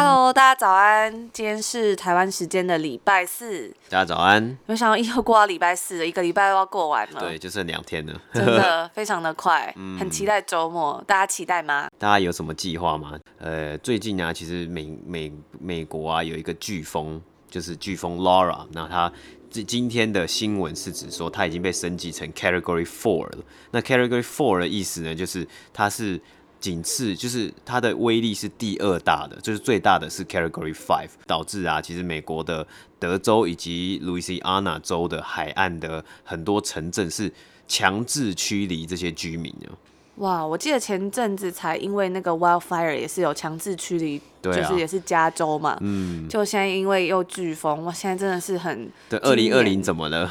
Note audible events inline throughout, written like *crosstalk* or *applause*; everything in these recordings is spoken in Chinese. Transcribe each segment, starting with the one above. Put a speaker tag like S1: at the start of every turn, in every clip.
S1: Hello，大家早安！今天是台湾时间的礼拜四。
S2: 大家早安！
S1: 没想到又过到礼拜四了，一个礼拜又要过完了。
S2: 对，就剩两天了，
S1: 真的 *laughs* 非常的快，嗯，很期待周末。大家期待吗？
S2: 大家有什么计划吗？呃，最近啊，其实美美美国啊有一个飓风，就是飓风 Laura，那它今今天的新闻是指说它已经被升级成 Category Four 了。那 Category Four 的意思呢，就是它是。仅次就是它的威力是第二大的，就是最大的是 Category Five，导致啊，其实美国的德州以及路易斯安那州的海岸的很多城镇是强制驱离这些居民啊。
S1: 哇，我记得前阵子才因为那个 Wildfire 也是有强制驱离，就是也是加州嘛，嗯，就现在因为又飓风，哇，现在真的是很
S2: 对，二零二零怎么了？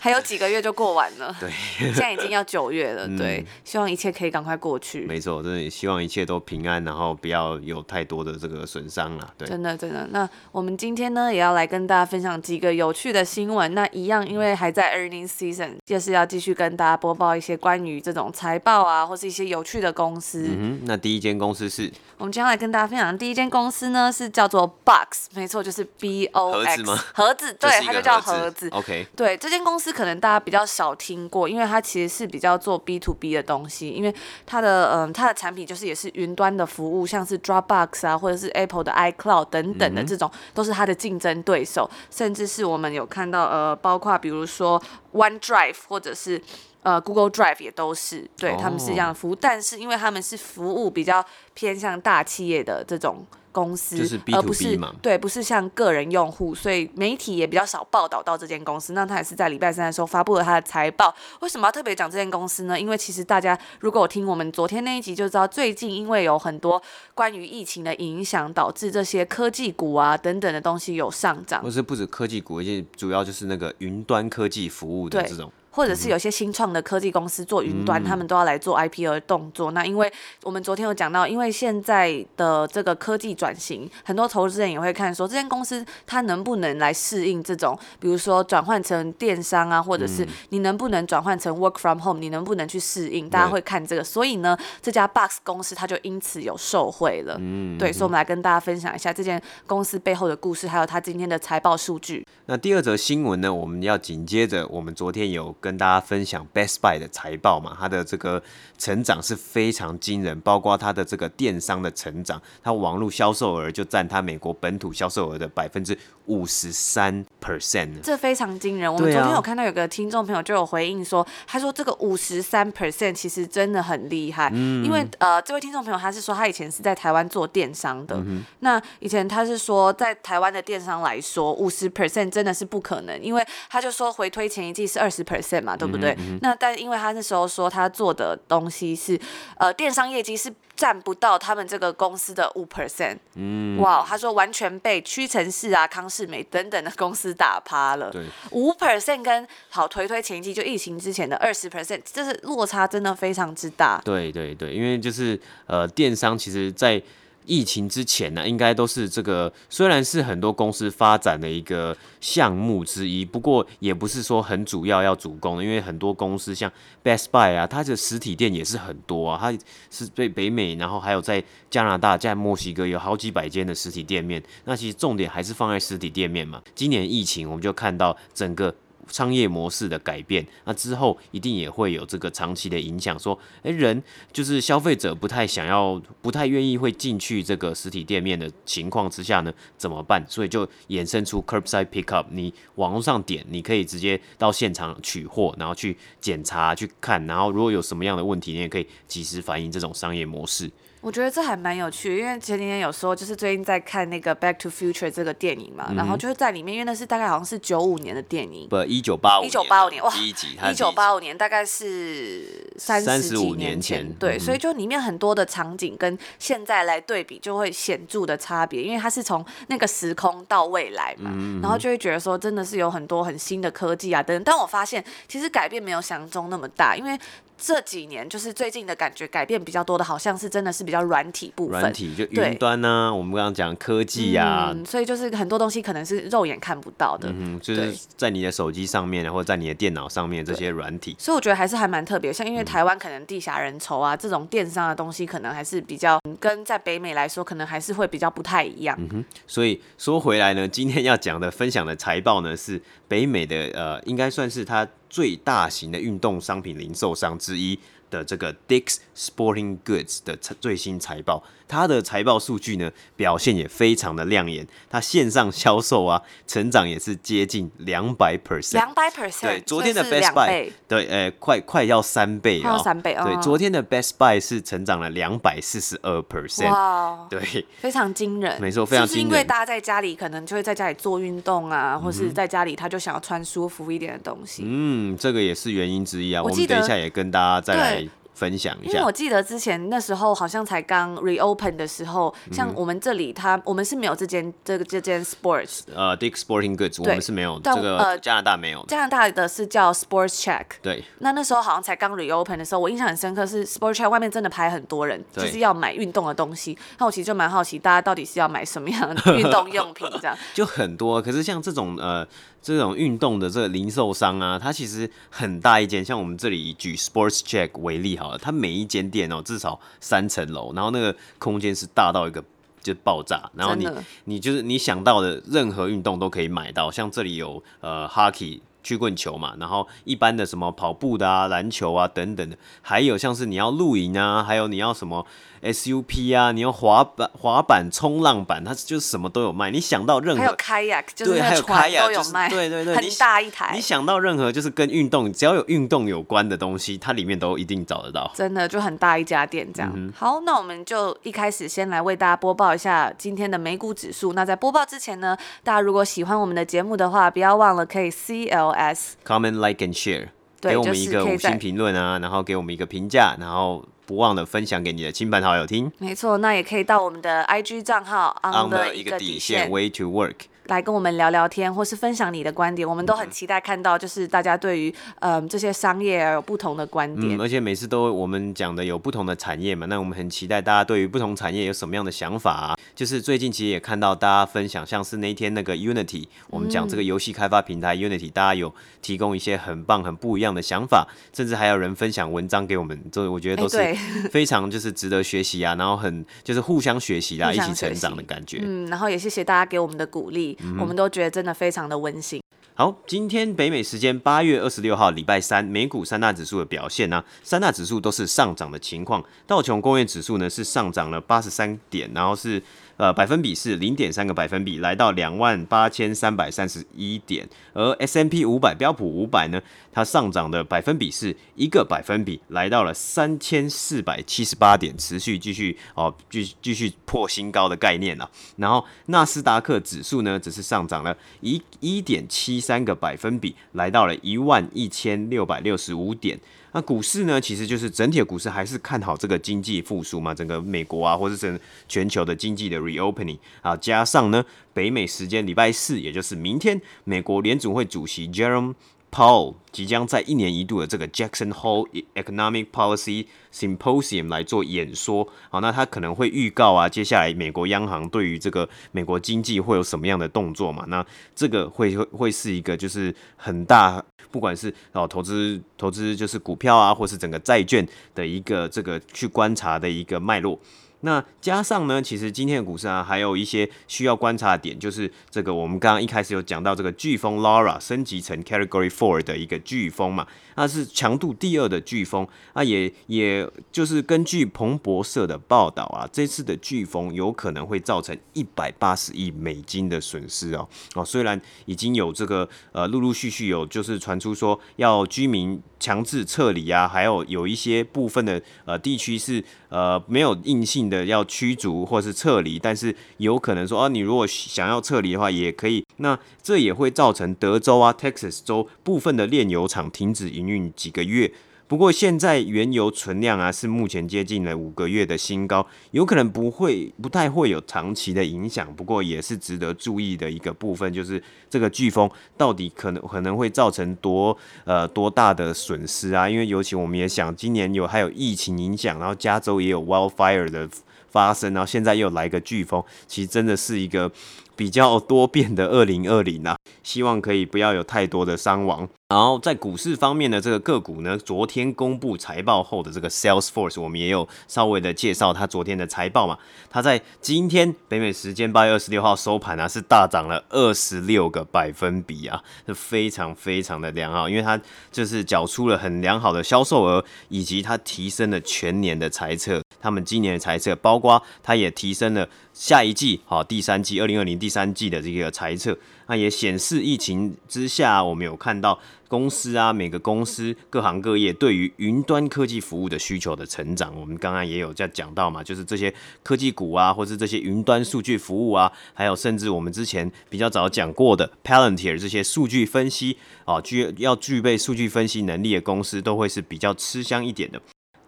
S1: 还有几个月就过完了，
S2: 对，
S1: 现在已经要九月了，对，
S2: 嗯，
S1: 希望一切可以赶快过去。
S2: 没错，真的希望一切都平安，然后不要有太多的这个损伤了，对。
S1: 真的真的，那我们今天呢，也要来跟大家分享几个有趣的新闻。那一样，因为还在 earning season，就是要继续跟大家播报一些关于这种财报啊，或是一些有趣的公司。
S2: 嗯哼，那第一间公司是？
S1: 我们今天来跟大家分享的第一间公司呢，是叫做 Box，没错，就是 B O X
S2: 盒子吗？
S1: 盒子，对，它就叫盒子。
S2: OK，
S1: 对，这间公司可能大家比较少听过，因为它其实是比较做 B to B 的东西，因为它的嗯，它的产品就是也是云端的服务，像是 Dropbox 啊，或者是 Apple 的 iCloud 等等的这种，嗯、都是它的竞争对手，甚至是我们有看到呃，包括比如说 OneDrive 或者是。呃，Google Drive 也都是，对，他们是这样的服务，但是因为他们是服务比较偏向大企业的这种公司，
S2: 就是 B to B 嘛，
S1: 对，不是像个人用户，所以媒体也比较少报道到这间公司。那他也是在礼拜三的时候发布了他的财报。为什么要特别讲这间公司呢？因为其实大家如果有听我们昨天那一集就知道，最近因为有很多关于疫情的影响，导致这些科技股啊等等的东西有上涨。
S2: 不是不止科技股，而且主要就是那个云端科技服务的这种。
S1: 或者是有些新创的科技公司做云端，嗯，他们都要来做 IPO 的动作。那因为我们昨天有讲到，因为现在的这个科技转型，很多投资人也会看说，这间公司它能不能来适应这种，比如说转换成电商啊，或者是你能不能转换成 Work from Home，你能不能去适应？大家会看这个。所以呢，这家 Box 公司它就因此有受惠了。嗯，对，所以我们来跟大家分享一下这间公司背后的故事，还有它今天的财报数据。
S2: 那第二则新闻呢，我们要紧接着我们昨天有。跟大家分享 Best Buy 的财报嘛，它的这个成长是非常惊人，包括它的这个电商的成长，它网络销售额就占它美国本土销售额的百分之五十三 percent，
S1: 这非常惊人。我们昨天有看到有个听众朋友就有回应说，他说这个五十三 percent 其实真的很厉害，嗯、因为呃，这位听众朋友他是说他以前是在台湾做电商的，嗯、那以前他是说在台湾的电商来说，五十 percent 真的是不可能，因为他就说回推前一季是二十 percent。嘛，对不对？嗯嗯、那但因为他那时候说他做的东西是，呃，电商业绩是占不到他们这个公司的五 percent。嗯，哇，他说完全被屈臣氏啊、康士美等等的公司打趴了。对，五 percent 跟好推推前一季就疫情之前的二十 percent，这是落差真的非常之大。
S2: 对对对，因为就是呃，电商其实，在疫情之前呢，应该都是这个，虽然是很多公司发展的一个项目之一，不过也不是说很主要要主攻的，因为很多公司像 Best Buy 啊，它的实体店也是很多啊，它是在北美，然后还有在加拿大、在墨西哥有好几百间的实体店面。那其实重点还是放在实体店面嘛。今年疫情，我们就看到整个。商业模式的改变，那之后一定也会有这个长期的影响。说，诶，人就是消费者不太想要、不太愿意会进去这个实体店面的情况之下呢，怎么办？所以就衍生出 Curbside Pickup，你网络上点，你可以直接到现场取货，然后去检查、去看，然后如果有什么样的问题，你也可以及时反映这种商业模式。
S1: 我觉得这还蛮有趣，因为前几天有说，就是最近在看那个《Back to Future》这个电影嘛，嗯、然后就是在里面，因为那是大概好像是九五年的电影，
S2: 不，一九八五，
S1: 一九八五年，哇，
S2: 一集，
S1: 一九八五年大概是三十五年前，对，
S2: 嗯、
S1: 所以就里面很多的场景跟现在来对比，就会显著的差别，因为它是从那个时空到未来嘛，嗯、然后就会觉得说，真的是有很多很新的科技啊等等，但我发现其实改变没有想象中那么大，因为。这几年就是最近的感觉改变比较多的，好像是真的是比较软体部分，
S2: 软体就云端呐、啊，我们刚刚讲科技呀、啊。
S1: 嗯，所以就是很多东西可能是肉眼看不到的，
S2: 嗯，就是在你的手机上面，然后在你的电脑上面这些软体，
S1: 所以我觉得还是还蛮特别，像因为台湾可能地狭人稠啊，嗯、这种电商的东西可能还是比较跟在北美来说，可能还是会比较不太一样。
S2: 嗯哼，所以说回来呢，今天要讲的分享的财报呢，是北美的呃，应该算是它最大型的运动商品零售商之一。的这个 Dick's Sporting Goods 的最新财报。它的财报数据呢，表现也非常的亮眼，它线上销售啊，成长也是接近两百 percent，
S1: 两百 percent，
S2: 对，昨天的 Best Buy，对，呃、欸，快快要三倍哦，
S1: 三倍，哦、
S2: 对，昨天的 Best Buy 是成长了两百四十二 percent，哇，对，
S1: 非常惊人，
S2: 没错，非常惊人，因
S1: 为大家在家里可能就会在家里做运动啊，或是在家里他就想要穿舒服一点的东西，
S2: 嗯，这个也是原因之一啊，我，我们等一下也跟大家再来。分享一下，
S1: 因为我记得之前那时候好像才刚 reopen 的时候，嗯、像我们这里他我们是没有这间这个这间 sports，
S2: 呃，Dick Sporting Goods，我们是没有这个呃加拿大没有，
S1: 加拿大的是叫 Sports Check，
S2: 对，
S1: 那那时候好像才刚 reopen 的时候，我印象很深刻是 Sports Check 外面真的排很多人，就是要买运动的东西，那我其实就蛮好奇大家到底是要买什么样的运动用品这样，*laughs*
S2: 就很多，可是像这种呃。这种运动的这个零售商啊，它其实很大一间，像我们这里以举 Sports Check 为例好了，它每一间店哦至少三层楼，然后那个空间是大到一个就爆炸，然后你你就是你想到的任何运动都可以买到，像这里有呃 Hockey 曲棍球嘛，然后一般的什么跑步的啊、篮球啊等等的，还有像是你要露营啊，还有你要什么。SUP 啊，你用滑板、滑板、冲浪板，它就是什么都有卖。你想到任何，
S1: 还有 Kayak，就是那船都有卖，
S2: 对对对，*laughs*
S1: 很大一台。
S2: 你想到任何就是跟运动，只要有运动有关的东西，它里面都一定找得到。
S1: 真的就很大一家店这样。嗯、好，那我们就一开始先来为大家播报一下今天的美股指数。那在播报之前呢，大家如果喜欢我们的节目的话，不要忘了可以 CLS
S2: comment like and share，给我们一个五星评论啊，然后给我们一个评价，然后。不忘了分享给你的亲朋好友听。
S1: 没错，那也可以到我们的 IG 账号 on 的一个底线
S2: way to work。
S1: 来跟我们聊聊天，或是分享你的观点，我们都很期待看到，就是大家对于嗯这些商业有不同的观点。
S2: 嗯，而且每次都我们讲的有不同的产业嘛，那我们很期待大家对于不同产业有什么样的想法啊。就是最近其实也看到大家分享，像是那天那个 Unity，我们讲这个游戏开发平台 Unity，大家有提供一些很棒、很不一样的想法，甚至还有人分享文章给我们，这我觉得都是 *laughs* 非常就是值得学习啊，然后很就是互相学习啦，一起成长的感觉。
S1: 嗯，然后也谢谢大家给我们的鼓励。嗯、我们都觉得真的非常的温馨。
S2: 好，今天北美时间八月二十六号礼拜三，美股三大指数的表现呢、啊，三大指数都是上涨的情况。道琼工业指数呢是上涨了八十三点，然后是。呃，百分比是零点三个百分比，来到两万八千三百三十一点。而 S&P 五百标普五百呢，它上涨的百分比是一个百分比，来到了三千四百七十八点，持续继续哦，继继续破新高的概念了。然后纳斯达克指数呢，只是上涨了一一点七三个百分比，来到了一万一千六百六十五点。那股市呢，其实就是整体的股市还是看好这个经济复苏嘛，整个美国啊，或者整全球的经济的 reopening 啊，加上呢，北美时间礼拜四，也就是明天，美国联总会主席 Jerome Paul 即将在一年一度的这个 Jackson Hole Economic Policy Symposium 来做演说，好，那他可能会预告啊，接下来美国央行对于这个美国经济会有什么样的动作嘛？那这个会会会是一个就是很大，不管是哦投资投资就是股票啊，或是整个债券的一个这个去观察的一个脉络。那加上呢，其实今天的股市啊，还有一些需要观察的点，就是这个我们刚刚一开始有讲到这个飓风 Laura 升级成 Category Four 的一个飓风嘛，那是强度第二的飓风，那也也就是根据彭博社的报道啊，这次的飓风有可能会造成一百八十亿美金的损失哦哦，虽然已经有这个呃陆陆续续有就是传出说要居民强制撤离啊，还有有一些部分的呃地区是呃没有硬性。的要驱逐或是撤离，但是有可能说啊，你如果想要撤离的话，也可以。那这也会造成德州啊、Texas 州部分的炼油厂停止营运几个月。不过现在原油存量啊是目前接近了五个月的新高，有可能不会不太会有长期的影响。不过也是值得注意的一个部分，就是这个飓风到底可能可能会造成多呃多大的损失啊？因为尤其我们也想，今年有还有疫情影响，然后加州也有 wildfire 的发生，然后现在又来个飓风，其实真的是一个比较多变的二零二零啊。希望可以不要有太多的伤亡。然后在股市方面的这个个股呢，昨天公布财报后的这个 Salesforce，我们也有稍微的介绍它昨天的财报嘛。它在今天北美时间八月二十六号收盘啊，是大涨了二十六个百分比啊，是非常非常的良好，因为它就是缴出了很良好的销售额，以及它提升了全年的财测。他们今年的财测，包括它也提升了下一季，好，第三季二零二零第三季的这个财测。那也显示疫情之下，我们有看到公司啊，每个公司各行各业对于云端科技服务的需求的成长。我们刚刚也有在讲到嘛，就是这些科技股啊，或是这些云端数据服务啊，还有甚至我们之前比较早讲过的 Palantir 这些数据分析啊，具要具备数据分析能力的公司，都会是比较吃香一点的。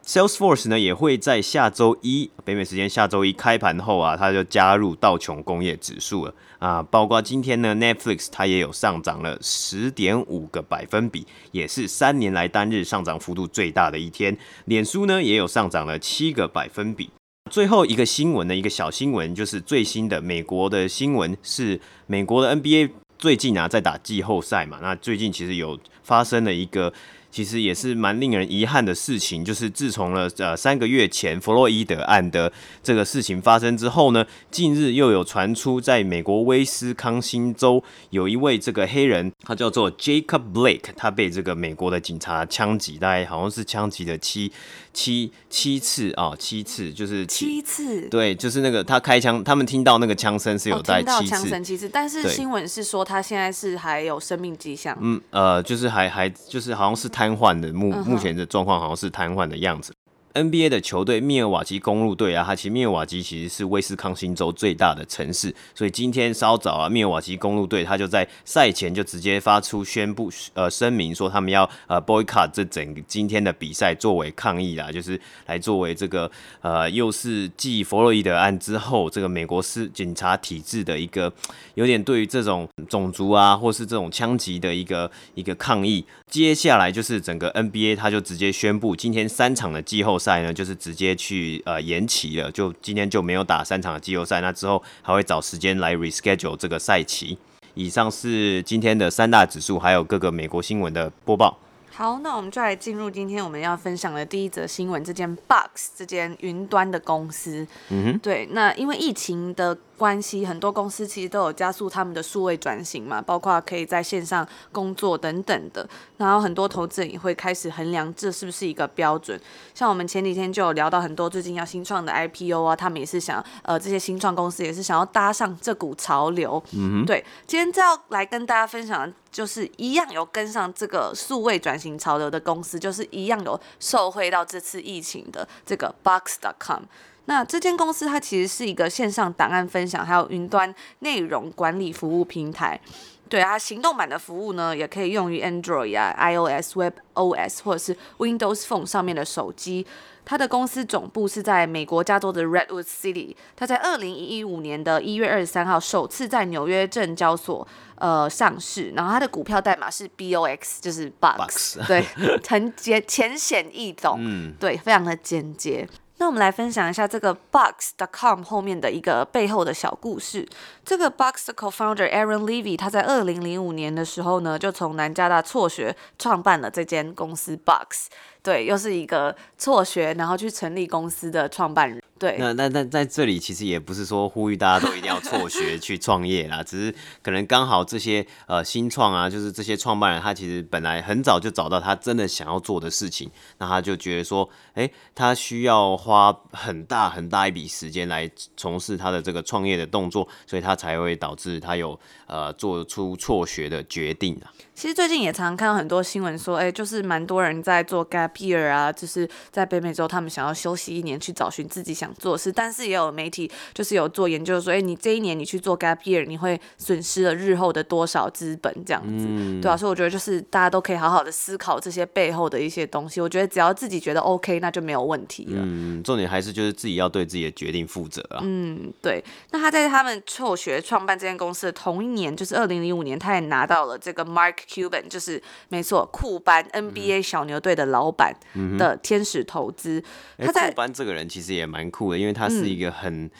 S2: Salesforce 呢也会在下周一北美时间下周一开盘后啊，它就加入道琼工业指数了啊。包括今天呢，Netflix 它也有上涨了十点五个百分比，也是三年来单日上涨幅度最大的一天。脸书呢也有上涨了七个百分比。最后一个新闻呢，一个小新闻就是最新的美国的新闻是美国的 NBA 最近啊在打季后赛嘛，那最近其实有发生了一个。其实也是蛮令人遗憾的事情，就是自从了呃三个月前弗洛伊德案的这个事情发生之后呢，近日又有传出在美国威斯康星州有一位这个黑人，他叫做 Jacob Blake，他被这个美国的警察枪击，大概好像是枪击了七七七次啊，七次就是七,七次，对，就是那个他开枪，他们听到那个枪声是有在七次，
S1: 枪声七次，但是新闻是说他现在是还有生命迹象，
S2: 嗯呃，就是还还就是好像是他。瘫痪的目目前的状况好像是瘫痪的样子。NBA 的球队密尔瓦基公路队啊，它其实密尔瓦基其实是威斯康星州最大的城市，所以今天稍早啊，密尔瓦基公路队他就在赛前就直接发出宣布呃声明说他们要呃 boycott 这整个今天的比赛作为抗议啦，就是来作为这个呃又是继弗洛伊德案之后这个美国司警察体制的一个有点对于这种种族啊或是这种枪击的一个一个抗议。接下来就是整个 NBA 他就直接宣布今天三场的季后赛呢，就是直接去呃延期了，就今天就没有打三场的季后赛，那之后还会找时间来 reschedule 这个赛期。以上是今天的三大指数，还有各个美国新闻的播报。
S1: 好，那我们就来进入今天我们要分享的第一则新闻，这间 Box 这间云端的公司。嗯哼，对，那因为疫情的。关系很多公司其实都有加速他们的数位转型嘛，包括可以在线上工作等等的。然后很多投资人也会开始衡量这是不是一个标准。像我们前几天就有聊到很多最近要新创的 IPO 啊，他们也是想呃这些新创公司也是想要搭上这股潮流。嗯哼，对，今天就要来跟大家分享的就是一样有跟上这个数位转型潮流的公司，就是一样有受惠到这次疫情的这个 Box.com。那这间公司它其实是一个线上档案分享还有云端内容管理服务平台，对啊，行动版的服务呢也可以用于 Android 啊、iOS、WebOS 或者是 Windows Phone 上面的手机。它的公司总部是在美国加州的 Redwood City。它在二零一五年的一月二十三号首次在纽约证交所呃上市，然后它的股票代码是 BOX，就是 Box，对，很简浅显易懂，嗯，对，非常的简洁。那我们来分享一下这个 Box.com 后面的一个背后的小故事。这个 Box 的 Co-founder Aaron Levy，他在二零零五年的时候呢，就从南加大辍学创办了这间公司 Box。对，又是一个辍学然后去成立公司的创办人。对，
S2: 那那那在这里其实也不是说呼吁大家都一定要辍学去创业啦，*laughs* 只是可能刚好这些呃新创啊，就是这些创办人他其实本来很早就找到他真的想要做的事情，那他就觉得说，哎，他需要花很大很大一笔时间来从事他的这个创业的动作，所以他才会导致他有呃做出辍学的决定啊。
S1: 其实最近也常常看到很多新闻说，哎，就是蛮多人在做 gap year 啊，就是在北美洲他们想要休息一年去找寻自己想。想做事。但是也有媒体就是有做研究说，哎，你这一年你去做 gap year，你会损失了日后的多少资本这样子，嗯、对啊，所以我觉得就是大家都可以好好的思考这些背后的一些东西。我觉得只要自己觉得 OK，那就没有问题了。
S2: 嗯，重点还是就是自己要对自己的决定负责啊。
S1: 嗯，对。那他在他们辍学创办这间公司的同一年，就是二零零五年，他也拿到了这个 Mark Cuban，就是没错，库班 NBA 小牛队的老板的天使投
S2: 资。他在库班这个人其实也蛮酷的，因为他是一个很。嗯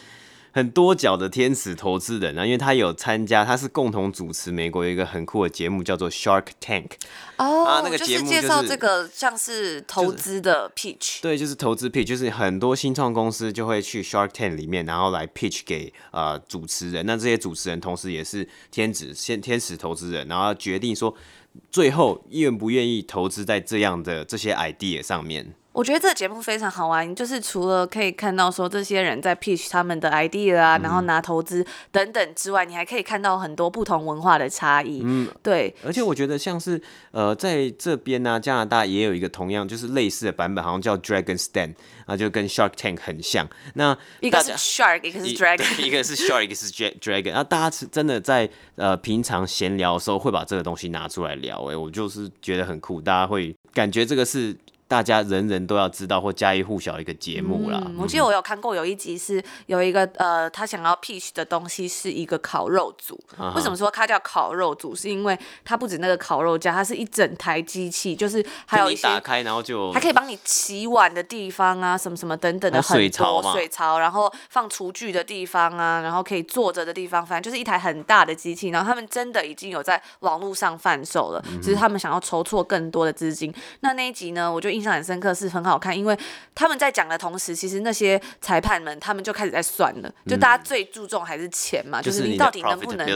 S2: 很多角的天使投资人啊，因为他有参加，他是共同主持美国有一个很酷的节目，叫做 Shark Tank。
S1: 哦，啊，那个节目就是介绍这个像是投资的 pitch。
S2: 对，就是投资 pitch，就是很多新创公司就会去 Shark Tank 里面，然后来 pitch 给呃主持人。那这些主持人同时也是天使，先天使投资人，然后决定说最后愿不愿意投资在这样的这些 idea 上面。
S1: 我觉得这个节目非常好玩，就是除了可以看到说这些人在 pitch 他们的 idea 啊，嗯、然后拿投资等等之外，你还可以看到很多不同文化的差异。嗯，对。
S2: 而且我觉得像是呃，在这边呢、啊，加拿大也有一个同样就是类似的版本，好像叫 Dragon Stand 啊，就跟 Shark Tank 很像。那
S1: 一个是 Shark，一个是 Dragon，
S2: 一个是 Shark，一个是 Dragon。那大家是真的在呃平常闲聊的时候会把这个东西拿出来聊，哎，我就是觉得很酷，大家会感觉这个是。大家人人都要知道或家喻户晓一个节目啦。
S1: 嗯，我记得我有看过有一集是有一个呃，他想要 pitch 的东西是一个烤肉组。Uh. 为什么说它叫烤肉组？是因为它不止那个烤肉架，它是一整台机器，就是还有一些
S2: 打开然后就
S1: 还可以帮你洗碗的地方啊，什么什么等等的很多水槽，水槽，然后放厨具的地方啊，然后可以坐着的地方，反正就是一台很大的机器。然后他们真的已经有在网络上贩售了，只是他们想要筹措更多的资金。那那一集呢，我就印。印象很深刻，是很好看，因为他们在讲的同时，其实那些裁判们他们就开始在算了，就大家最注重还是钱嘛，嗯、就是你到底能不能，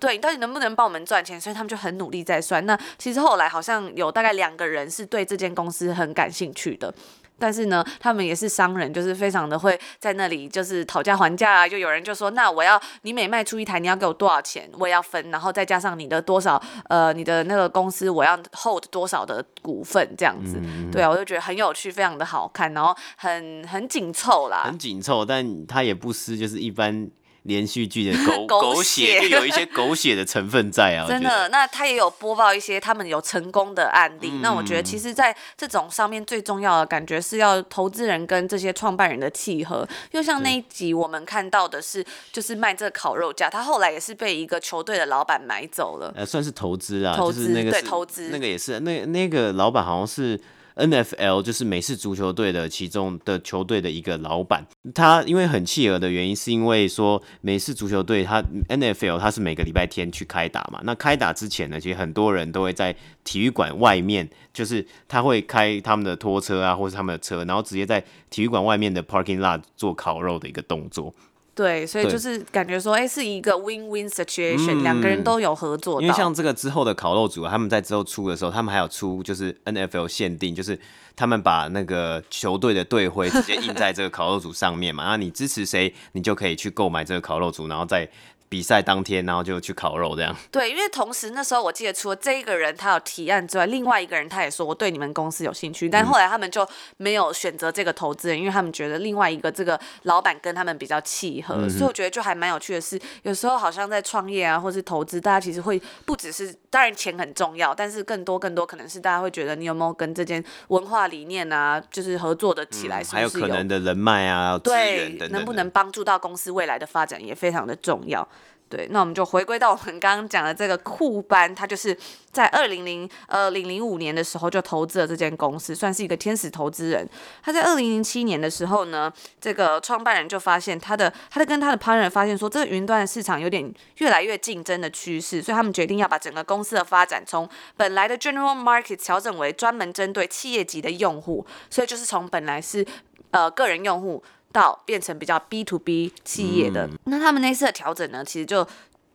S1: 对，你到底能不能帮我们赚钱，所以他们就很努力在算。那其实后来好像有大概两个人是对这间公司很感兴趣的。但是呢，他们也是商人，就是非常的会在那里就是讨价还价啊。就有人就说，那我要你每卖出一台，你要给我多少钱，我也要分，然后再加上你的多少，呃，你的那个公司我要 hold 多少的股份这样子。嗯、对啊，我就觉得很有趣，非常的好看，然后很很紧凑啦。
S2: 很紧凑，但它也不失就是一般。连续剧的 *laughs* 狗狗血，就有一些狗血的成分在啊，
S1: 真的。那他也有播报一些他们有成功的案例。嗯、那我觉得，其实，在这种上面最重要的感觉是要投资人跟这些创办人的契合。又像那一集我们看到的是，就是卖这个烤肉架，他后来也是被一个球队的老板买走了。
S2: 呃，算是投资啊，
S1: 投资
S2: 就是那个
S1: 对投资，
S2: 那个也是那那个老板好像是。NFL 就是美式足球队的其中的球队的一个老板，他因为很契合的原因，是因为说美式足球队他 NFL 他是每个礼拜天去开打嘛，那开打之前呢，其实很多人都会在体育馆外面，就是他会开他们的拖车啊，或是他们的车，然后直接在体育馆外面的 parking lot 做烤肉的一个动作。
S1: 对，所以就是感觉说，哎对，是一个 win-win situation，两、嗯、个人都有合作。
S2: 因为像这个之后的烤肉组，他们在之后出的时候，他们还有出就是 NFL 限定，就是他们把那个球队的队徽直接印在这个烤肉组上面嘛，*laughs* 然后你支持谁，你就可以去购买这个烤肉组，然后再。比赛当天，然后就去烤肉这样。
S1: 对，因为同时那时候我记得，除了这一个人他有提案之外，另外一个人他也说我对你们公司有兴趣，但后来他们就没有选择这个投资人，因为他们觉得另外一个这个老板跟他们比较契合。嗯、所以我觉得就还蛮有趣的是，有时候好像在创业啊，或是投资，大家其实会不只是当然钱很重要，但是更多更多可能是大家会觉得你有没有跟这间文化理念啊，就是合作的起来是不是有，
S2: 还有可能的人脉啊，资源等等，
S1: 能不能帮助到公司未来的发展也非常的重要。对，那我们就回归到我们刚刚讲的这个库班，他就是在二零零呃零零五年的时候就投资了这间公司，算是一个天使投资人。他在二零零七年的时候呢，这个创办人就发现他的，他在跟他的 partner 发现说，这个云端的市场有点越来越竞争的趋势，所以他们决定要把整个公司的发展从本来的 general market 调整为专门针对企业级的用户，所以就是从本来是呃个人用户。到变成比较 B to B 企业的，嗯、那他们那次的调整呢，其实就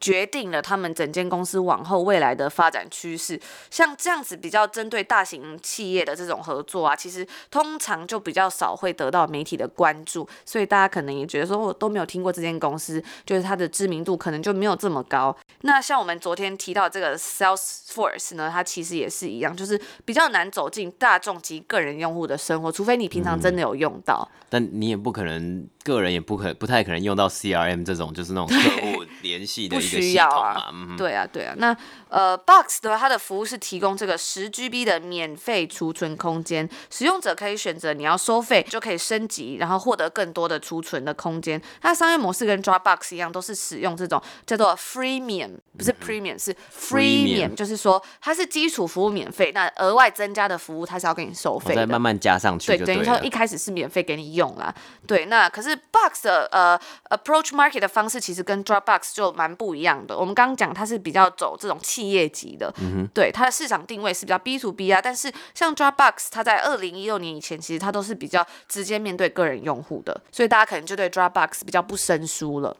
S1: 决定了他们整间公司往后未来的发展趋势。像这样子比较针对大型企业的这种合作啊，其实通常就比较少会得到媒体的关注，所以大家可能也觉得说，我都没有听过这间公司，就是它的知名度可能就没有这么高。那像我们昨天提到这个 Salesforce 呢，它其实也是一样，就是比较难走进大众及个人用户的生活，除非你平常真的有用到。
S2: 嗯，但你也不可能。个人也不可不太可能用到 CRM 这种，就是那种客户联系的一个系统嘛。
S1: 啊嗯、对啊，对啊。那呃，Box 的话，它的服务是提供这个十 GB 的免费储存空间，使用者可以选择你要收费就可以升级，然后获得更多的储存的空间。它的商业模式跟 Dropbox 一样，都是使用这种叫做 Freemium，不是 Premium，是 Freemium，就是说它是基础服务免费，那额外增加的服务它是要给你收费的，
S2: 再慢慢加上去。对，
S1: 等于说一开始是免费给你用啦。对，那可是。Box 的呃 approach market 的方式其实跟 Dropbox 就蛮不一样的。我们刚刚讲它是比较走这种企业级的，嗯、对它的市场定位是比较 B to B 啊。但是像 Dropbox，它在二零一六年以前其实它都是比较直接面对个人用户的，所以大家可能就对 Dropbox 比较不生疏了。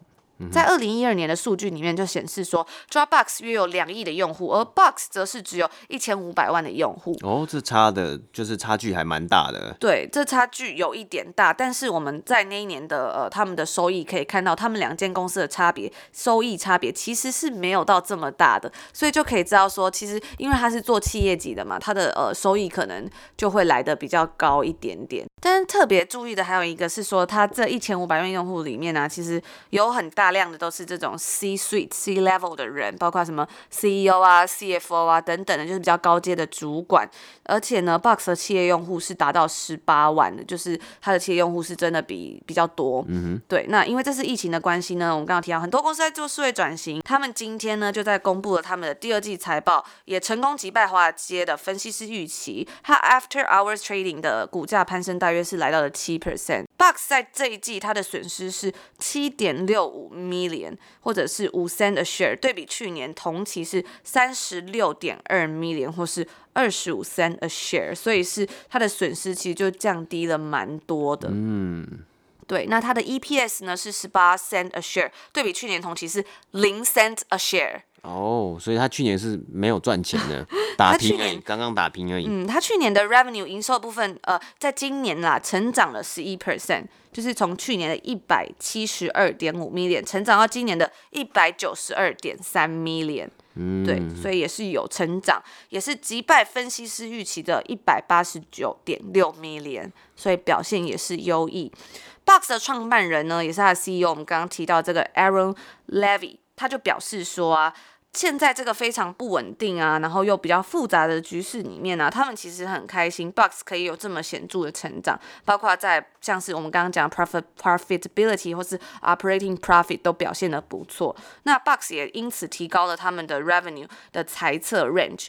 S1: 在二零一二年的数据里面就显示说，Dropbox 约有两亿的用户，而 Box 则是只有一千五百万的用户。
S2: 哦，这差的就是差距还蛮大的。
S1: 对，这差距有一点大，但是我们在那一年的呃他们的收益可以看到，他们两间公司的差别，收益差别其实是没有到这么大的，所以就可以知道说，其实因为它是做企业级的嘛，它的呃收益可能就会来的比较高一点点。但是特别注意的还有一个是说，它这一千五百万用户里面呢、啊，其实有很大量的都是这种 C suite C level 的人，包括什么 CEO 啊、CFO 啊等等的，就是比较高阶的主管。而且呢，Box 的企业用户是达到十八万的，就是它的企业用户是真的比比较多。嗯哼，对。那因为这是疫情的关系呢，我们刚刚提到很多公司在做数位转型，他们今天呢就在公布了他们的第二季财报，也成功击败华尔街的分析师预期，它 After Hours Trading 的股价攀升大约是来到了七 percent。Box 在这一季它的损失是七点六五 million，或者是五 cent a share，对比去年同期是三十六点二 million，或是二十五 cent a share，所以是它的损失其实就降低了蛮多的。嗯，对，那它的 EPS 呢是十八 cent a share，对比去年同期是零 cent a share。
S2: 哦，所以他去年是没有赚钱的，*laughs* 打平而已，刚刚打平而已。
S1: 嗯，他去年的 revenue 营收部分，呃，在今年啦，成长了十一 percent，就是从去年的一百七十二点五 million 成长到今年的一百九十二点三 million。嗯，对，所以也是有成长，也是击败分析师预期的一百八十九点六 million，所以表现也是优异。Box 的创办人呢，也是他的 CEO，我们刚刚提到这个 Aaron Levie，他就表示说啊。现在这个非常不稳定啊，然后又比较复杂的局势里面呢、啊，他们其实很开心，Box 可以有这么显著的成长，包括在像是我们刚刚讲 profit profitability 或是 operating profit 都表现得不错。那 Box 也因此提高了他们的 revenue 的财测 range。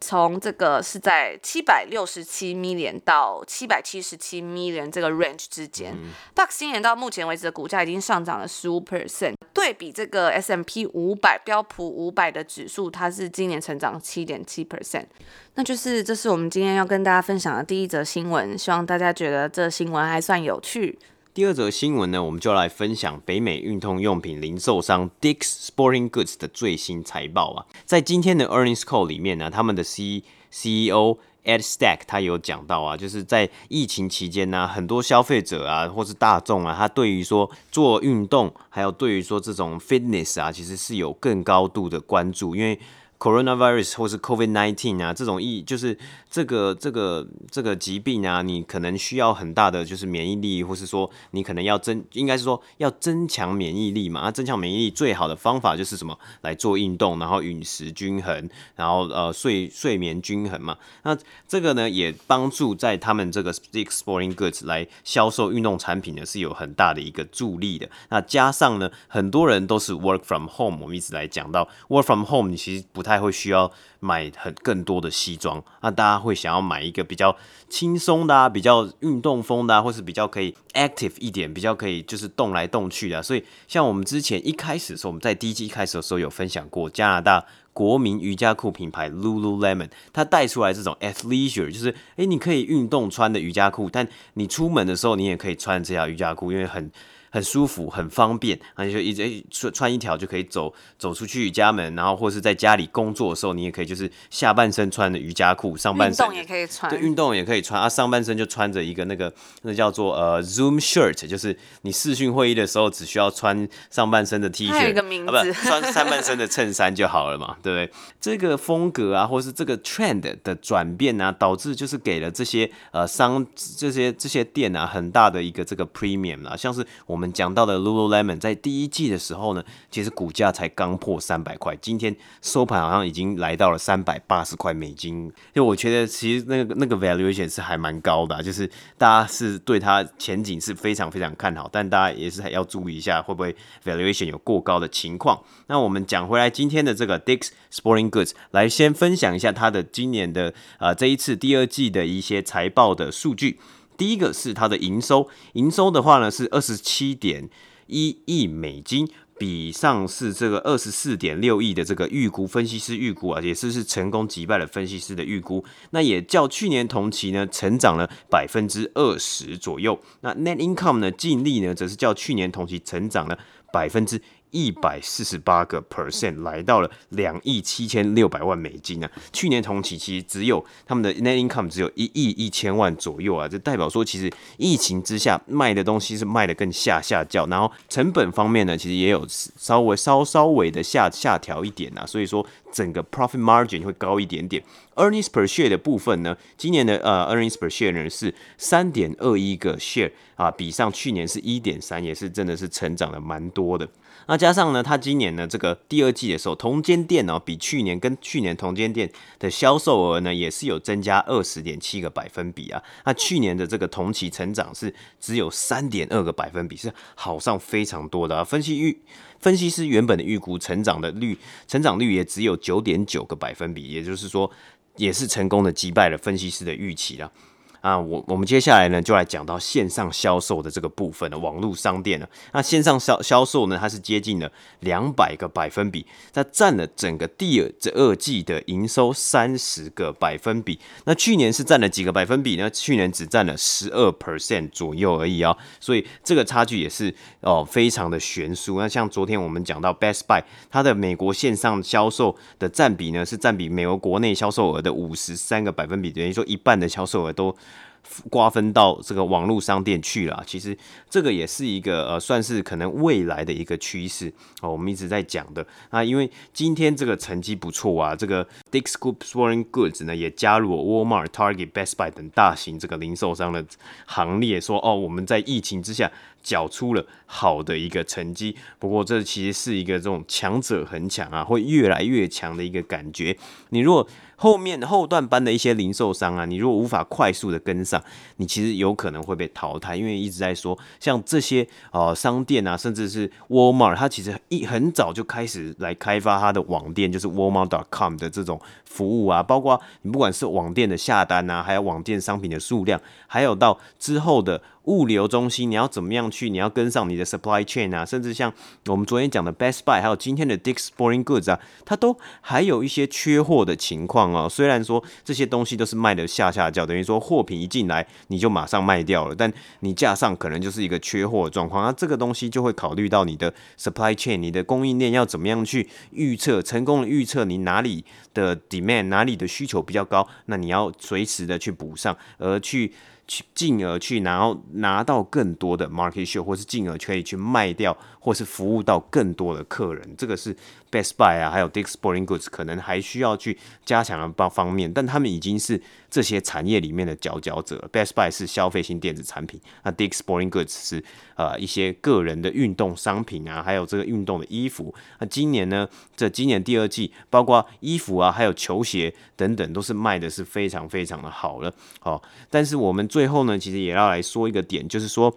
S1: 从这个是在七百六十七 million 到七百七十七 million 这个 range 之间，嗯，Box 今年到目前为止的股价已经上涨了十五 percent，对比这个 S M P 五百标普五百的指数，它是今年成长七点七 percent。那就是这是我们今天要跟大家分享的第一则新闻，希望大家觉得这新闻还算有趣。
S2: 第二则新闻呢，我们就来分享北美运动用品零售商 Dick's Sporting Goods 的最新财报啊。在今天的 Earnings Call 里面呢，他们的 C CEO Ed Stack 他有讲到啊，就是在疫情期间呢，很多消费者啊，或是大众啊，他对于说做运动，还有对于说这种 fitness 啊，其实是有更高度的关注，因为 Coronavirus 或是 COVID-19 啊，这种疫就是这个这个这个疾病啊，你可能需要很大的就是免疫力，或是说你可能要增，应该是说要增强免疫力嘛。那增强免疫力最好的方法就是什么？来做运动，然后饮食均衡，然后呃睡睡眠均衡嘛。那这个呢也帮助在他们这个 Dick's Sporting Goods 来销售运动产品呢是有很大的一个助力的。那加上呢，很多人都是 Work from Home，我们一直来讲到 Work from Home，你其实不太太会需要买很更多的西装，那大家会想要买一个比较轻松的啊，比较运动风的啊，或是比较可以 active 一点，比较可以就是动来动去的。所以像我们之前一开始的时候，我们在第一季一开始的时候有分享过加拿大国民瑜伽裤品牌 Lululemon，它带出来这种 athleisure，就是诶，你可以运动穿的瑜伽裤，但你出门的时候你也可以穿这条瑜伽裤，因为很。很舒服，很方便，然后就一直穿穿一条就可以走走出去家门，然后或是在家里工作的时候，你也可以就是下半身穿的瑜伽裤，上半身
S1: 运动也可以穿，
S2: 对，运动也可以穿啊，上半身就穿着一个那个那叫做呃 Zoom shirt，就是你视讯会议的时候只需要穿上半身的 T 恤，
S1: 一个名字，
S2: 啊、不穿上半身的衬衫就好了嘛，对不对？这个风格啊，或是这个 trend 的转变啊，导致就是给了这些呃商这些这些店啊很大的一个这个 premium 啊，像是我我们讲到的 Lululemon 在第一季的时候呢，其实股价才刚破三百块，今天收盘好像已经来到了三百八十块美金。就我觉得其实那个那个 valuation 是还蛮高的啊，就是大家是对它前景是非常非常看好，但大家也是还要注意一下会不会 valuation 有过高的情况。那我们讲回来今天的这个 Dick's Sporting Goods，来先分享一下它的今年的啊、呃、这一次第二季的一些财报的数据。第一个是它的营收，营收的话呢是二十七点一亿美金，比上市这个二十四点六亿的这个预估，分析师预估啊，也是是成功击败了分析师的预估，那也较去年同期呢成长了百分之二十左右。那 Net Income 呢净利呢则是较去年同期成长了百分之。一百四十八个 percent 来到了两亿七千六百万美金啊！去年同期其实只有他们的 net income 只有一亿一千万左右啊，这代表说其实疫情之下卖的东西是卖的更下下叫，然后成本方面呢，其实也有稍微稍稍微的下下调一点啊，所以说整个 profit margin 会高一点点。earnings per share 的部分呢，今年的呃 earnings per share 呢是三点二一个 share 啊，比上去年是一点三，也是真的是成长了蛮多的。那加上呢，它今年呢这个第二季的时候，同间店呢比去年跟去年同间店的销售额呢也是有增加二十点七个百分比啊。那去年的这个同期成长是只有三点二个百分比，是好上非常多的啊。分析预分析师原本的预估成长的率，成长率也只有九点九个百分比，也就是说也是成功的击败了分析师的预期了。啊，啊我我们接下来呢，就来讲到线上销售的这个部分的网络商店了。那线上销销售呢，它是接近了两百个百分比，它占了整个第二这二季的营收三十个百分比。那去年是占了几个百分比呢？去年只占了十二 percent 左右而已啊、哦。所以这个差距也是哦，非常的悬殊。那像昨天我们讲到 Best Buy，它的美国线上销售的占比呢，是占比美国国内销售额的五十三个百分比，等于说一半的销售额都。瓜分到这个网络商店去了，其实这个也是一个呃，算是可能未来的一个趋势哦。我们一直在讲的啊，因为今天这个成绩不错啊，这个 Dick's Sporting Goods 呢也加入了 Walmart、Target、Best Buy 等大型这个零售商的行列，说哦，我们在疫情之下缴出了好的一个成绩。不过这其实是一个这种强者恒强啊，会越来越强的一个感觉。你如果后面后段班的一些零售商啊，你如果无法快速的跟上，你其实有可能会被淘汰，因为一直在说像这些呃商店啊，甚至是 Walmart，它其实一很早就开始来开发它的网店，就是 Walmart.com 的这种服务啊，包括你不管是网店的下单啊，还有网店商品的数量，还有到之后的。物流中心，你要怎么样去？你要跟上你的 supply chain 啊，甚至像我们昨天讲的 Best Buy，还有今天的 Dick's Sporting Goods 啊，它都还有一些缺货的情况哦。虽然说这些东西都是卖的下下叫，等于说货品一进来你就马上卖掉了，但你架上可能就是一个缺货状况。那这个东西就会考虑到你的 supply chain，你的供应链要怎么样去预测，成功的预测你哪里的 demand，哪里的需求比较高，那你要随时的去补上，而去。去进而去，然后拿到更多的 market share，或是进而可以去卖掉，或是服务到更多的客人，这个是 Best Buy 啊，还有 Dick's Sporting Goods 可能还需要去加强的方方面，但他们已经是这些产业里面的佼佼者。Best Buy 是消费性电子产品，那 Dick's Sporting Goods 是呃一些个人的运动商品啊，还有这个运动的衣服。那今年呢，这今年第二季，包括衣服啊，还有球鞋等等，都是卖的是非常非常的好了。好，但是我们最后呢，其实也要来说一个点，就是说。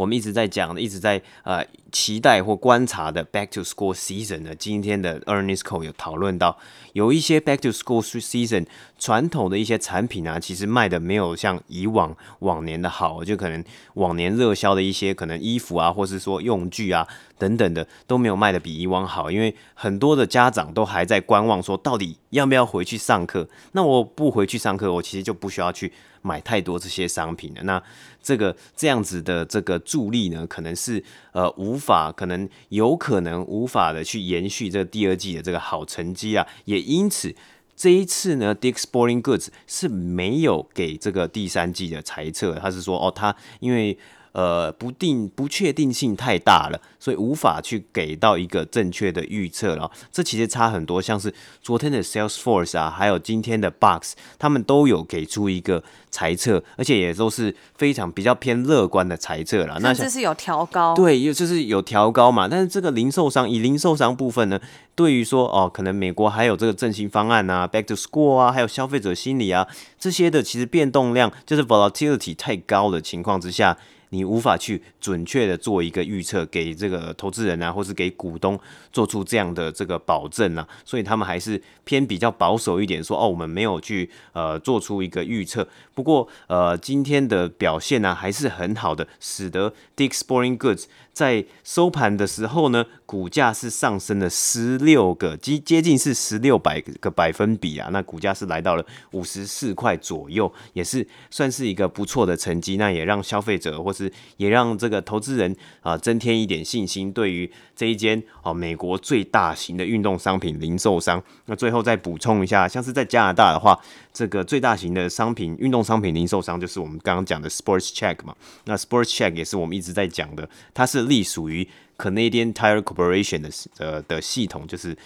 S2: 我们一直在讲的，一直在呃期待或观察的 Back to School Season 呢，今天的 Earnings Call 有讨论到，有一些 Back to School Season 传统的一些产品啊，其实卖的没有像以往往年的好，就可能往年热销的一些可能衣服啊，或是说用具啊。等等的都没有卖得比以往好，因为很多的家长都还在观望，说到底要不要回去上课？那我不回去上课，我其实就不需要去买太多这些商品了。那这个这样子的这个助力呢，可能是呃无法，可能有可能无法的去延续这第二季的这个好成绩啊。也因此这一次呢，Dick's Sporting Goods 是没有给这个第三季的猜测，他是说哦，他因为。呃，不定不确定性太大了，所以无法去给到一个正确的预测了。这其实差很多，像是昨天的 Salesforce 啊，还有今天的 Box，他们都有给出一个猜测，而且也都是非常比较偏乐观的猜测了。那
S1: 这是有调高，
S2: 对，就是有调高嘛。但是这个零售商以零售商部分呢，对于说哦，可能美国还有这个振兴方案啊，Back to School 啊，还有消费者心理啊这些的，其实变动量就是 Volatility 太高的情况之下。你无法去准确的做一个预测，给这个投资人啊，或是给股东做出这样的这个保证啊，所以他们还是偏比较保守一点，说哦，我们没有去呃做出一个预测。不过呃，今天的表现呢、啊、还是很好的，使得 Dick Sporting Goods 在收盘的时候呢，股价是上升了十六个，接接近是十六百个百分比啊，那股价是来到了五十四块左右，也是算是一个不错的成绩，那也让消费者或是也让这个投资人啊增添一点信心，对于这一间啊美国最大型的运动商品零售商。那最后再补充一下，像是在加拿大的话，这个最大型的商品运动商品零售商就是我们刚刚讲的 Sportscheck 嘛。那 Sportscheck 也是我们一直在讲的，它是隶属于 Canadian Tire Corporation 的呃的系统，就是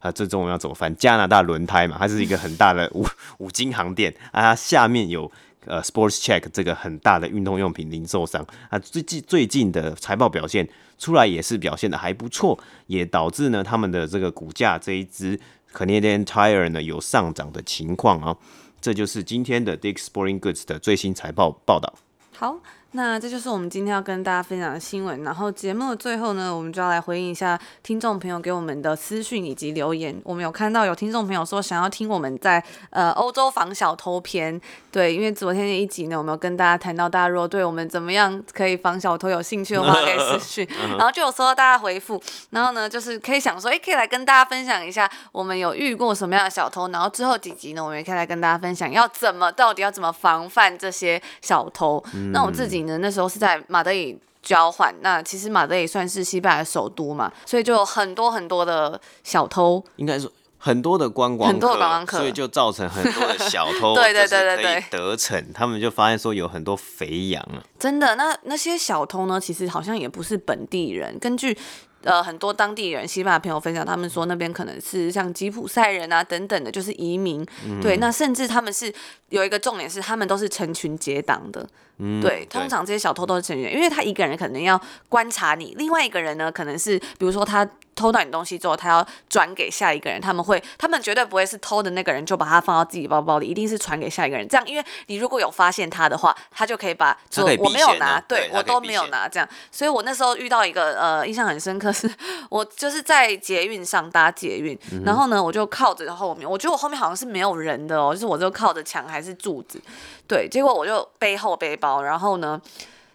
S2: 啊这中文要怎么翻？加拿大轮胎嘛，它是一个很大的五五金行店啊，它下面有。呃 Sportscheck 这个很大的运动用品零售商啊，最近最近的财报表现出来也是表现的还不错，也导致呢他们的这个股价这一支 Canadian Tire 呢有上涨的情况啊，这就是今天的 Dick's Sporting Goods 的最新财报报道。
S1: 好。那这就是我们今天要跟大家分享的新闻。然后节目的最后呢，我们就要来回应一下听众朋友给我们的私讯以及留言。我们有看到有听众朋友说想要听我们在呃欧洲防小偷篇。对，因为昨天的一集呢，我们有跟大家谈到，大家如果对我们怎么样可以防小偷有兴趣的话，可以私讯。*laughs* 然后就有收到大家回复。然后呢，就是可以想说，哎，可以来跟大家分享一下我们有遇过什么样的小偷。然后之后几集呢，我们也可以来跟大家分享要怎么到底要怎么防范这些小偷。嗯、那我自己。那时候是在马德里交换，那其实马德里算是西班牙的首都嘛，所以就有很多很多的小偷，
S2: 应该说很多的观光
S1: 很多的观光客，
S2: 所以就造成很多的小偷，*laughs*
S1: 对对对对对，
S2: 得逞，他们就发现说有很多肥羊啊，
S1: 真的，那那些小偷呢，其实好像也不是本地人，根据。呃，很多当地人、西班牙朋友分享，他们说那边可能是像吉普赛人啊等等的，就是移民。嗯、对，那甚至他们是有一个重点是，他们都是成群结党的。嗯，对，通常这些小偷都是成群，因为他一个人可能要观察你，另外一个人呢，可能是比如说他。偷到你东西之后，他要转给下一个人，他们会，他们绝对不会是偷的那个人就把它放到自己包包里，一定是传给下一个人。这样，因为你如果有发现他的话，他就可以把，就我没有拿，对，对我都没有拿，这样。所以我那时候遇到一个呃，印象很深刻是，我就是在捷运上搭捷运，嗯、然后呢，我就靠着后面，我觉得我后面好像是没有人的哦，就是我就靠着墙还是柱子，对，结果我就背后背包，然后呢。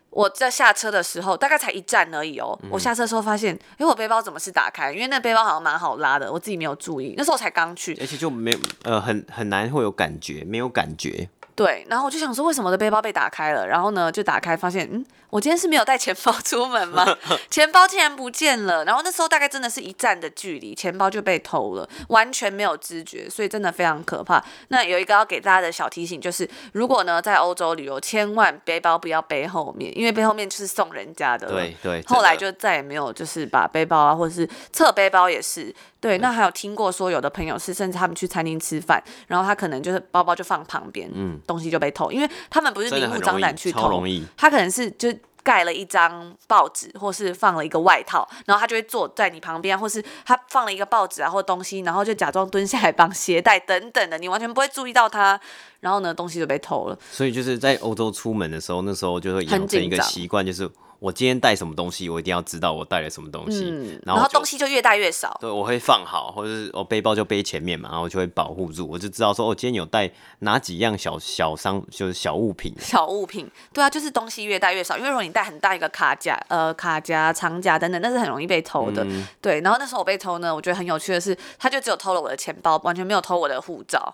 S1: 我在下车的时候，大概才一站而已哦。嗯、我下车的时候发现，哎，我背包怎么是打开？因为那背包好像蛮好拉的，我自己没有注意。那时候我才刚去，
S2: 而且就没有呃很很难会有感觉，没有感觉。
S1: 对，然后我就想说，为什么我的背包被打开了？然后呢，就打开发现，嗯，我今天是没有带钱包出门吗？*laughs* 钱包竟然不见了。然后那时候大概真的是一站的距离，钱包就被偷了，完全没有知觉，所以真的非常可怕。那有一个要给大家的小提醒，就是如果呢在欧洲旅游，千万背包不要背后面，因为背后面就是送人家的。
S2: 对对。
S1: 后来就再也没有就是把背包啊，或者是侧背包也是。对，那还有听过说有的朋友是甚至他们去餐厅吃饭，然后他可能就是包包就放旁边，嗯。东西就被偷，因为他们不是明目张胆去偷，他可能是就盖了一张报纸，或是放了一个外套，然后他就会坐在你旁边，或是他放了一个报纸啊或东西，然后就假装蹲下来绑鞋带等等的，你完全不会注意到他，然后呢东西就被偷了。
S2: 所以就是在欧洲出门的时候，那时候就会养成一个习惯，就是。我今天带什么东西，我一定要知道我带了什么东西，
S1: 嗯、然后东西就越带越少。
S2: 对，我会放好，或者是我背包就背前面嘛，然后我就会保护住，我就知道说，我今天有带哪几样小小商，就是小物品。
S1: 小物品，对啊，就是东西越带越少，因为如果你带很大一个卡夹、呃卡夹、长夹等等，那是很容易被偷的。嗯、对，然后那时候我被偷呢，我觉得很有趣的是，他就只有偷了我的钱包，完全没有偷我的护照。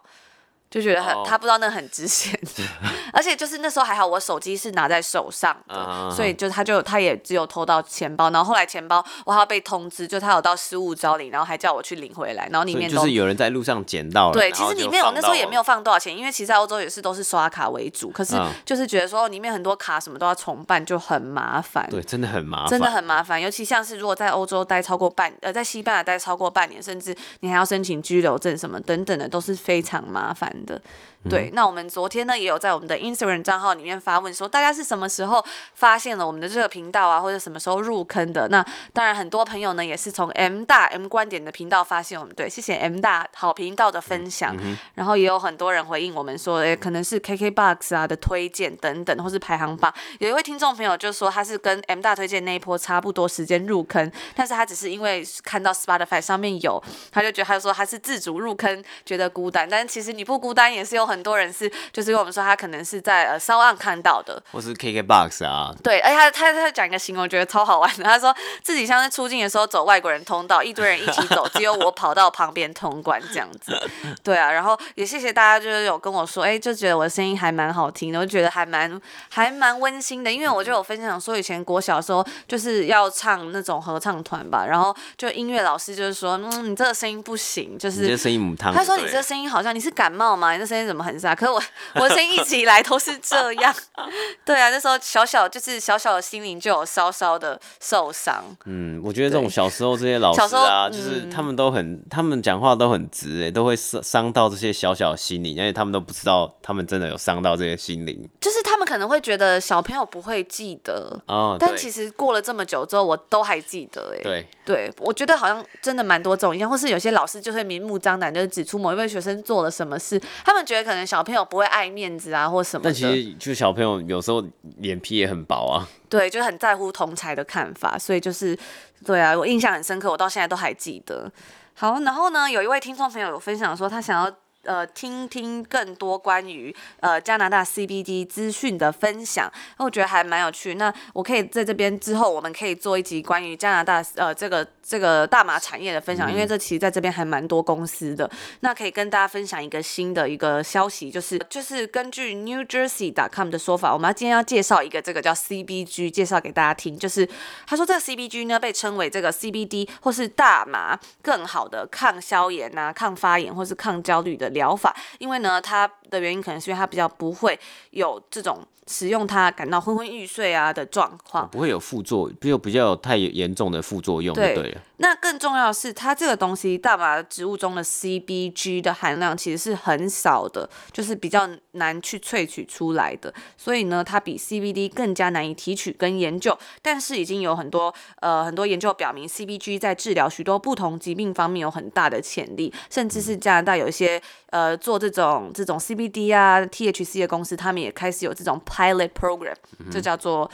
S1: 就觉得很，他不知道那很值钱，*laughs* 而且就是那时候还好，我手机是拿在手上的，所以就他就他也只有偷到钱包，然后后来钱包我还要被通知，就他有到失物招领，然后还叫我去领回来，然后里面
S2: 就是有人在路上捡到了。
S1: 对，其实里面我那时候也没有放多少钱，因为其实在欧洲也是都是刷卡为主，可是就是觉得说里面很多卡什么都要重办，就很麻烦。
S2: 对，真的很麻烦，
S1: 真的很麻烦，尤其像是如果在欧洲待超过半呃，在西班牙待超过半年，甚至你还要申请居留证什么等等的，都是非常麻烦的。对，那我们昨天呢也有在我们的 Instagram 账号里面发问说，大家是什么时候发现了我们的这个频道啊，或者什么时候入坑的？那当然很多朋友呢也是从 M 大 M 观点的频道发现我们，对，谢谢 M 大好频道的分享，嗯、然后也有很多人回应我们说，诶，可能是 KKBOX 啊的推荐等等，或是排行榜。有一位听众朋友就说他是跟 M 大推荐那一波差不多时间入坑，但是他只是因为看到 Spotify 上面有，他就觉得他就说他是自主入坑，觉得孤单，但是其实你不孤单，也是有很。很多人是，就是跟我们说，他可能是在呃 SoundOn 看到的，
S2: 或是 KKBOX 啊。
S1: 对，而且他他他讲一个形容，我觉得超好玩的。*laughs* 他说自己像是出境的时候走外国人通道，一堆人一起走，只有我跑到旁边通关这样子。*laughs* 对啊，然后也谢谢大家，就是有跟我说，哎、欸，就觉得我的声音还蛮好听的，我觉得还蛮还蛮温馨的。因为我就有分享说，以前国小的时候就是要唱那种合唱团吧，然后就音乐老师就是说，嗯，你这个声音不行，就是
S2: 你这声音母汤。
S1: 他说你这个声音好像你是感冒吗？你这声音怎么？很傻，可是我我的声音一直以来都是这样，*laughs* 对啊，那时候小小就是小小的心灵就有稍稍的受伤。
S2: 嗯，我觉得这种小时候这些老师啊，就是他们都很，他们讲话都很直，哎，都会伤伤到这些小小的心灵，而且他们都不知道他们真的有伤到这些心灵。
S1: 就是他们可能会觉得小朋友不会记得，哦，但其实过了这么久之后，我都还记得，哎，
S2: 对，
S1: 对，我觉得好像真的蛮多这种印象，或是有些老师就会明目张胆就是指出某一位学生做了什么事，他们觉得可能。小朋友不会爱面子啊，或什么的。
S2: 但其实，就小朋友有时候脸皮也很薄啊。
S1: 对，就很在乎同才的看法，所以就是，对啊，我印象很深刻，我到现在都还记得。好，然后呢，有一位听众朋友有分享说，他想要。呃，听听更多关于呃加拿大 CBD 资讯的分享，那我觉得还蛮有趣。那我可以在这边之后，我们可以做一集关于加拿大呃这个这个大麻产业的分享，因为这其实在这边还蛮多公司的。那可以跟大家分享一个新的一个消息，就是就是根据 New Jersey dot com 的说法，我们要今天要介绍一个这个叫 CBG，介绍给大家听。就是他说这个 CBG 呢被称为这个 CBD 或是大麻更好的抗消炎啊、抗发炎或是抗焦虑的疗法，因为呢，它的原因可能是因为它比较不会有这种使用它感到昏昏欲睡啊的状况，
S2: 不会有副作用，比较比较有太严重的副作用，对了。
S1: 那更重要的是，它这个东西大麻植物中的 CBG 的含量其实是很少的，就是比较难去萃取出来的，所以呢，它比 CBD 更加难以提取跟研究。但是已经有很多呃很多研究表明，CBG 在治疗许多不同疾病方面有很大的潜力，甚至是加拿大有一些呃做这种这种 CBD 啊 THC 的公司，他们也开始有这种 pilot program，这叫做。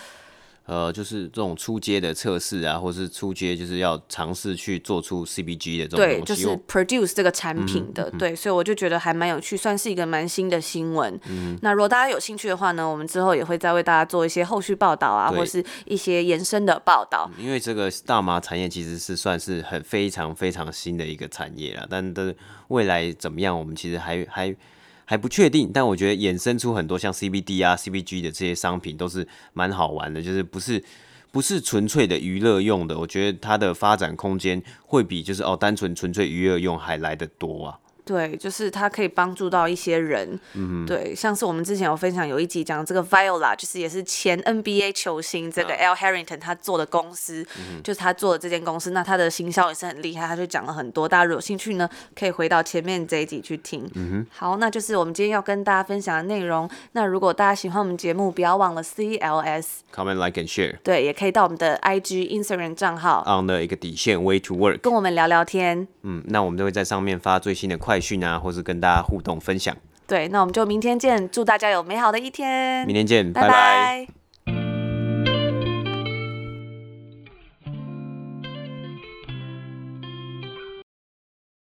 S2: 呃，就是这种出街的测试啊，或是出街就是要尝试去做出 CBG 的这种
S1: 对，就是 produce 这个产品的，嗯、对，所以我就觉得还蛮有趣，算是一个蛮新的新闻。嗯，那如果大家有兴趣的话呢，我们之后也会再为大家做一些后续报道啊，或是一些延伸的报道。
S2: 因为这个大麻产业其实是算是很非常非常新的一个产业了，但的未来怎么样，我们其实还还。还不确定，但我觉得衍生出很多像 CBD 啊、CBG 的这些商品都是蛮好玩的，就是不是不是纯粹的娱乐用的，我觉得它的发展空间会比就是哦单纯纯粹娱乐用还来得多啊。
S1: 对，就是它可以帮助到一些人。嗯，对，像是我们之前有分享有一集讲这个 Viola，就是也是前 NBA 球星这个 Al Harrington 他做的公司，嗯、就是他做的这间公司，那他的行销也是很厉害，他就讲了很多。大家如果有兴趣呢，可以回到前面这一集去听。嗯哼，好，那就是我们今天要跟大家分享的内容。那如果大家喜欢我们节目，不要忘了 CLS
S2: comment like and share。
S1: 对，也可以到我们的 IG Instagram 账号
S2: on 的一个底线 way to work
S1: 跟我们聊聊天。
S2: 嗯，那我们都会在上面发最新的快讯啊，或是跟大家互动分享。
S1: 对，那我们就明天见，祝大家有美好的一天。
S2: 明天见，
S1: 拜拜。拜拜。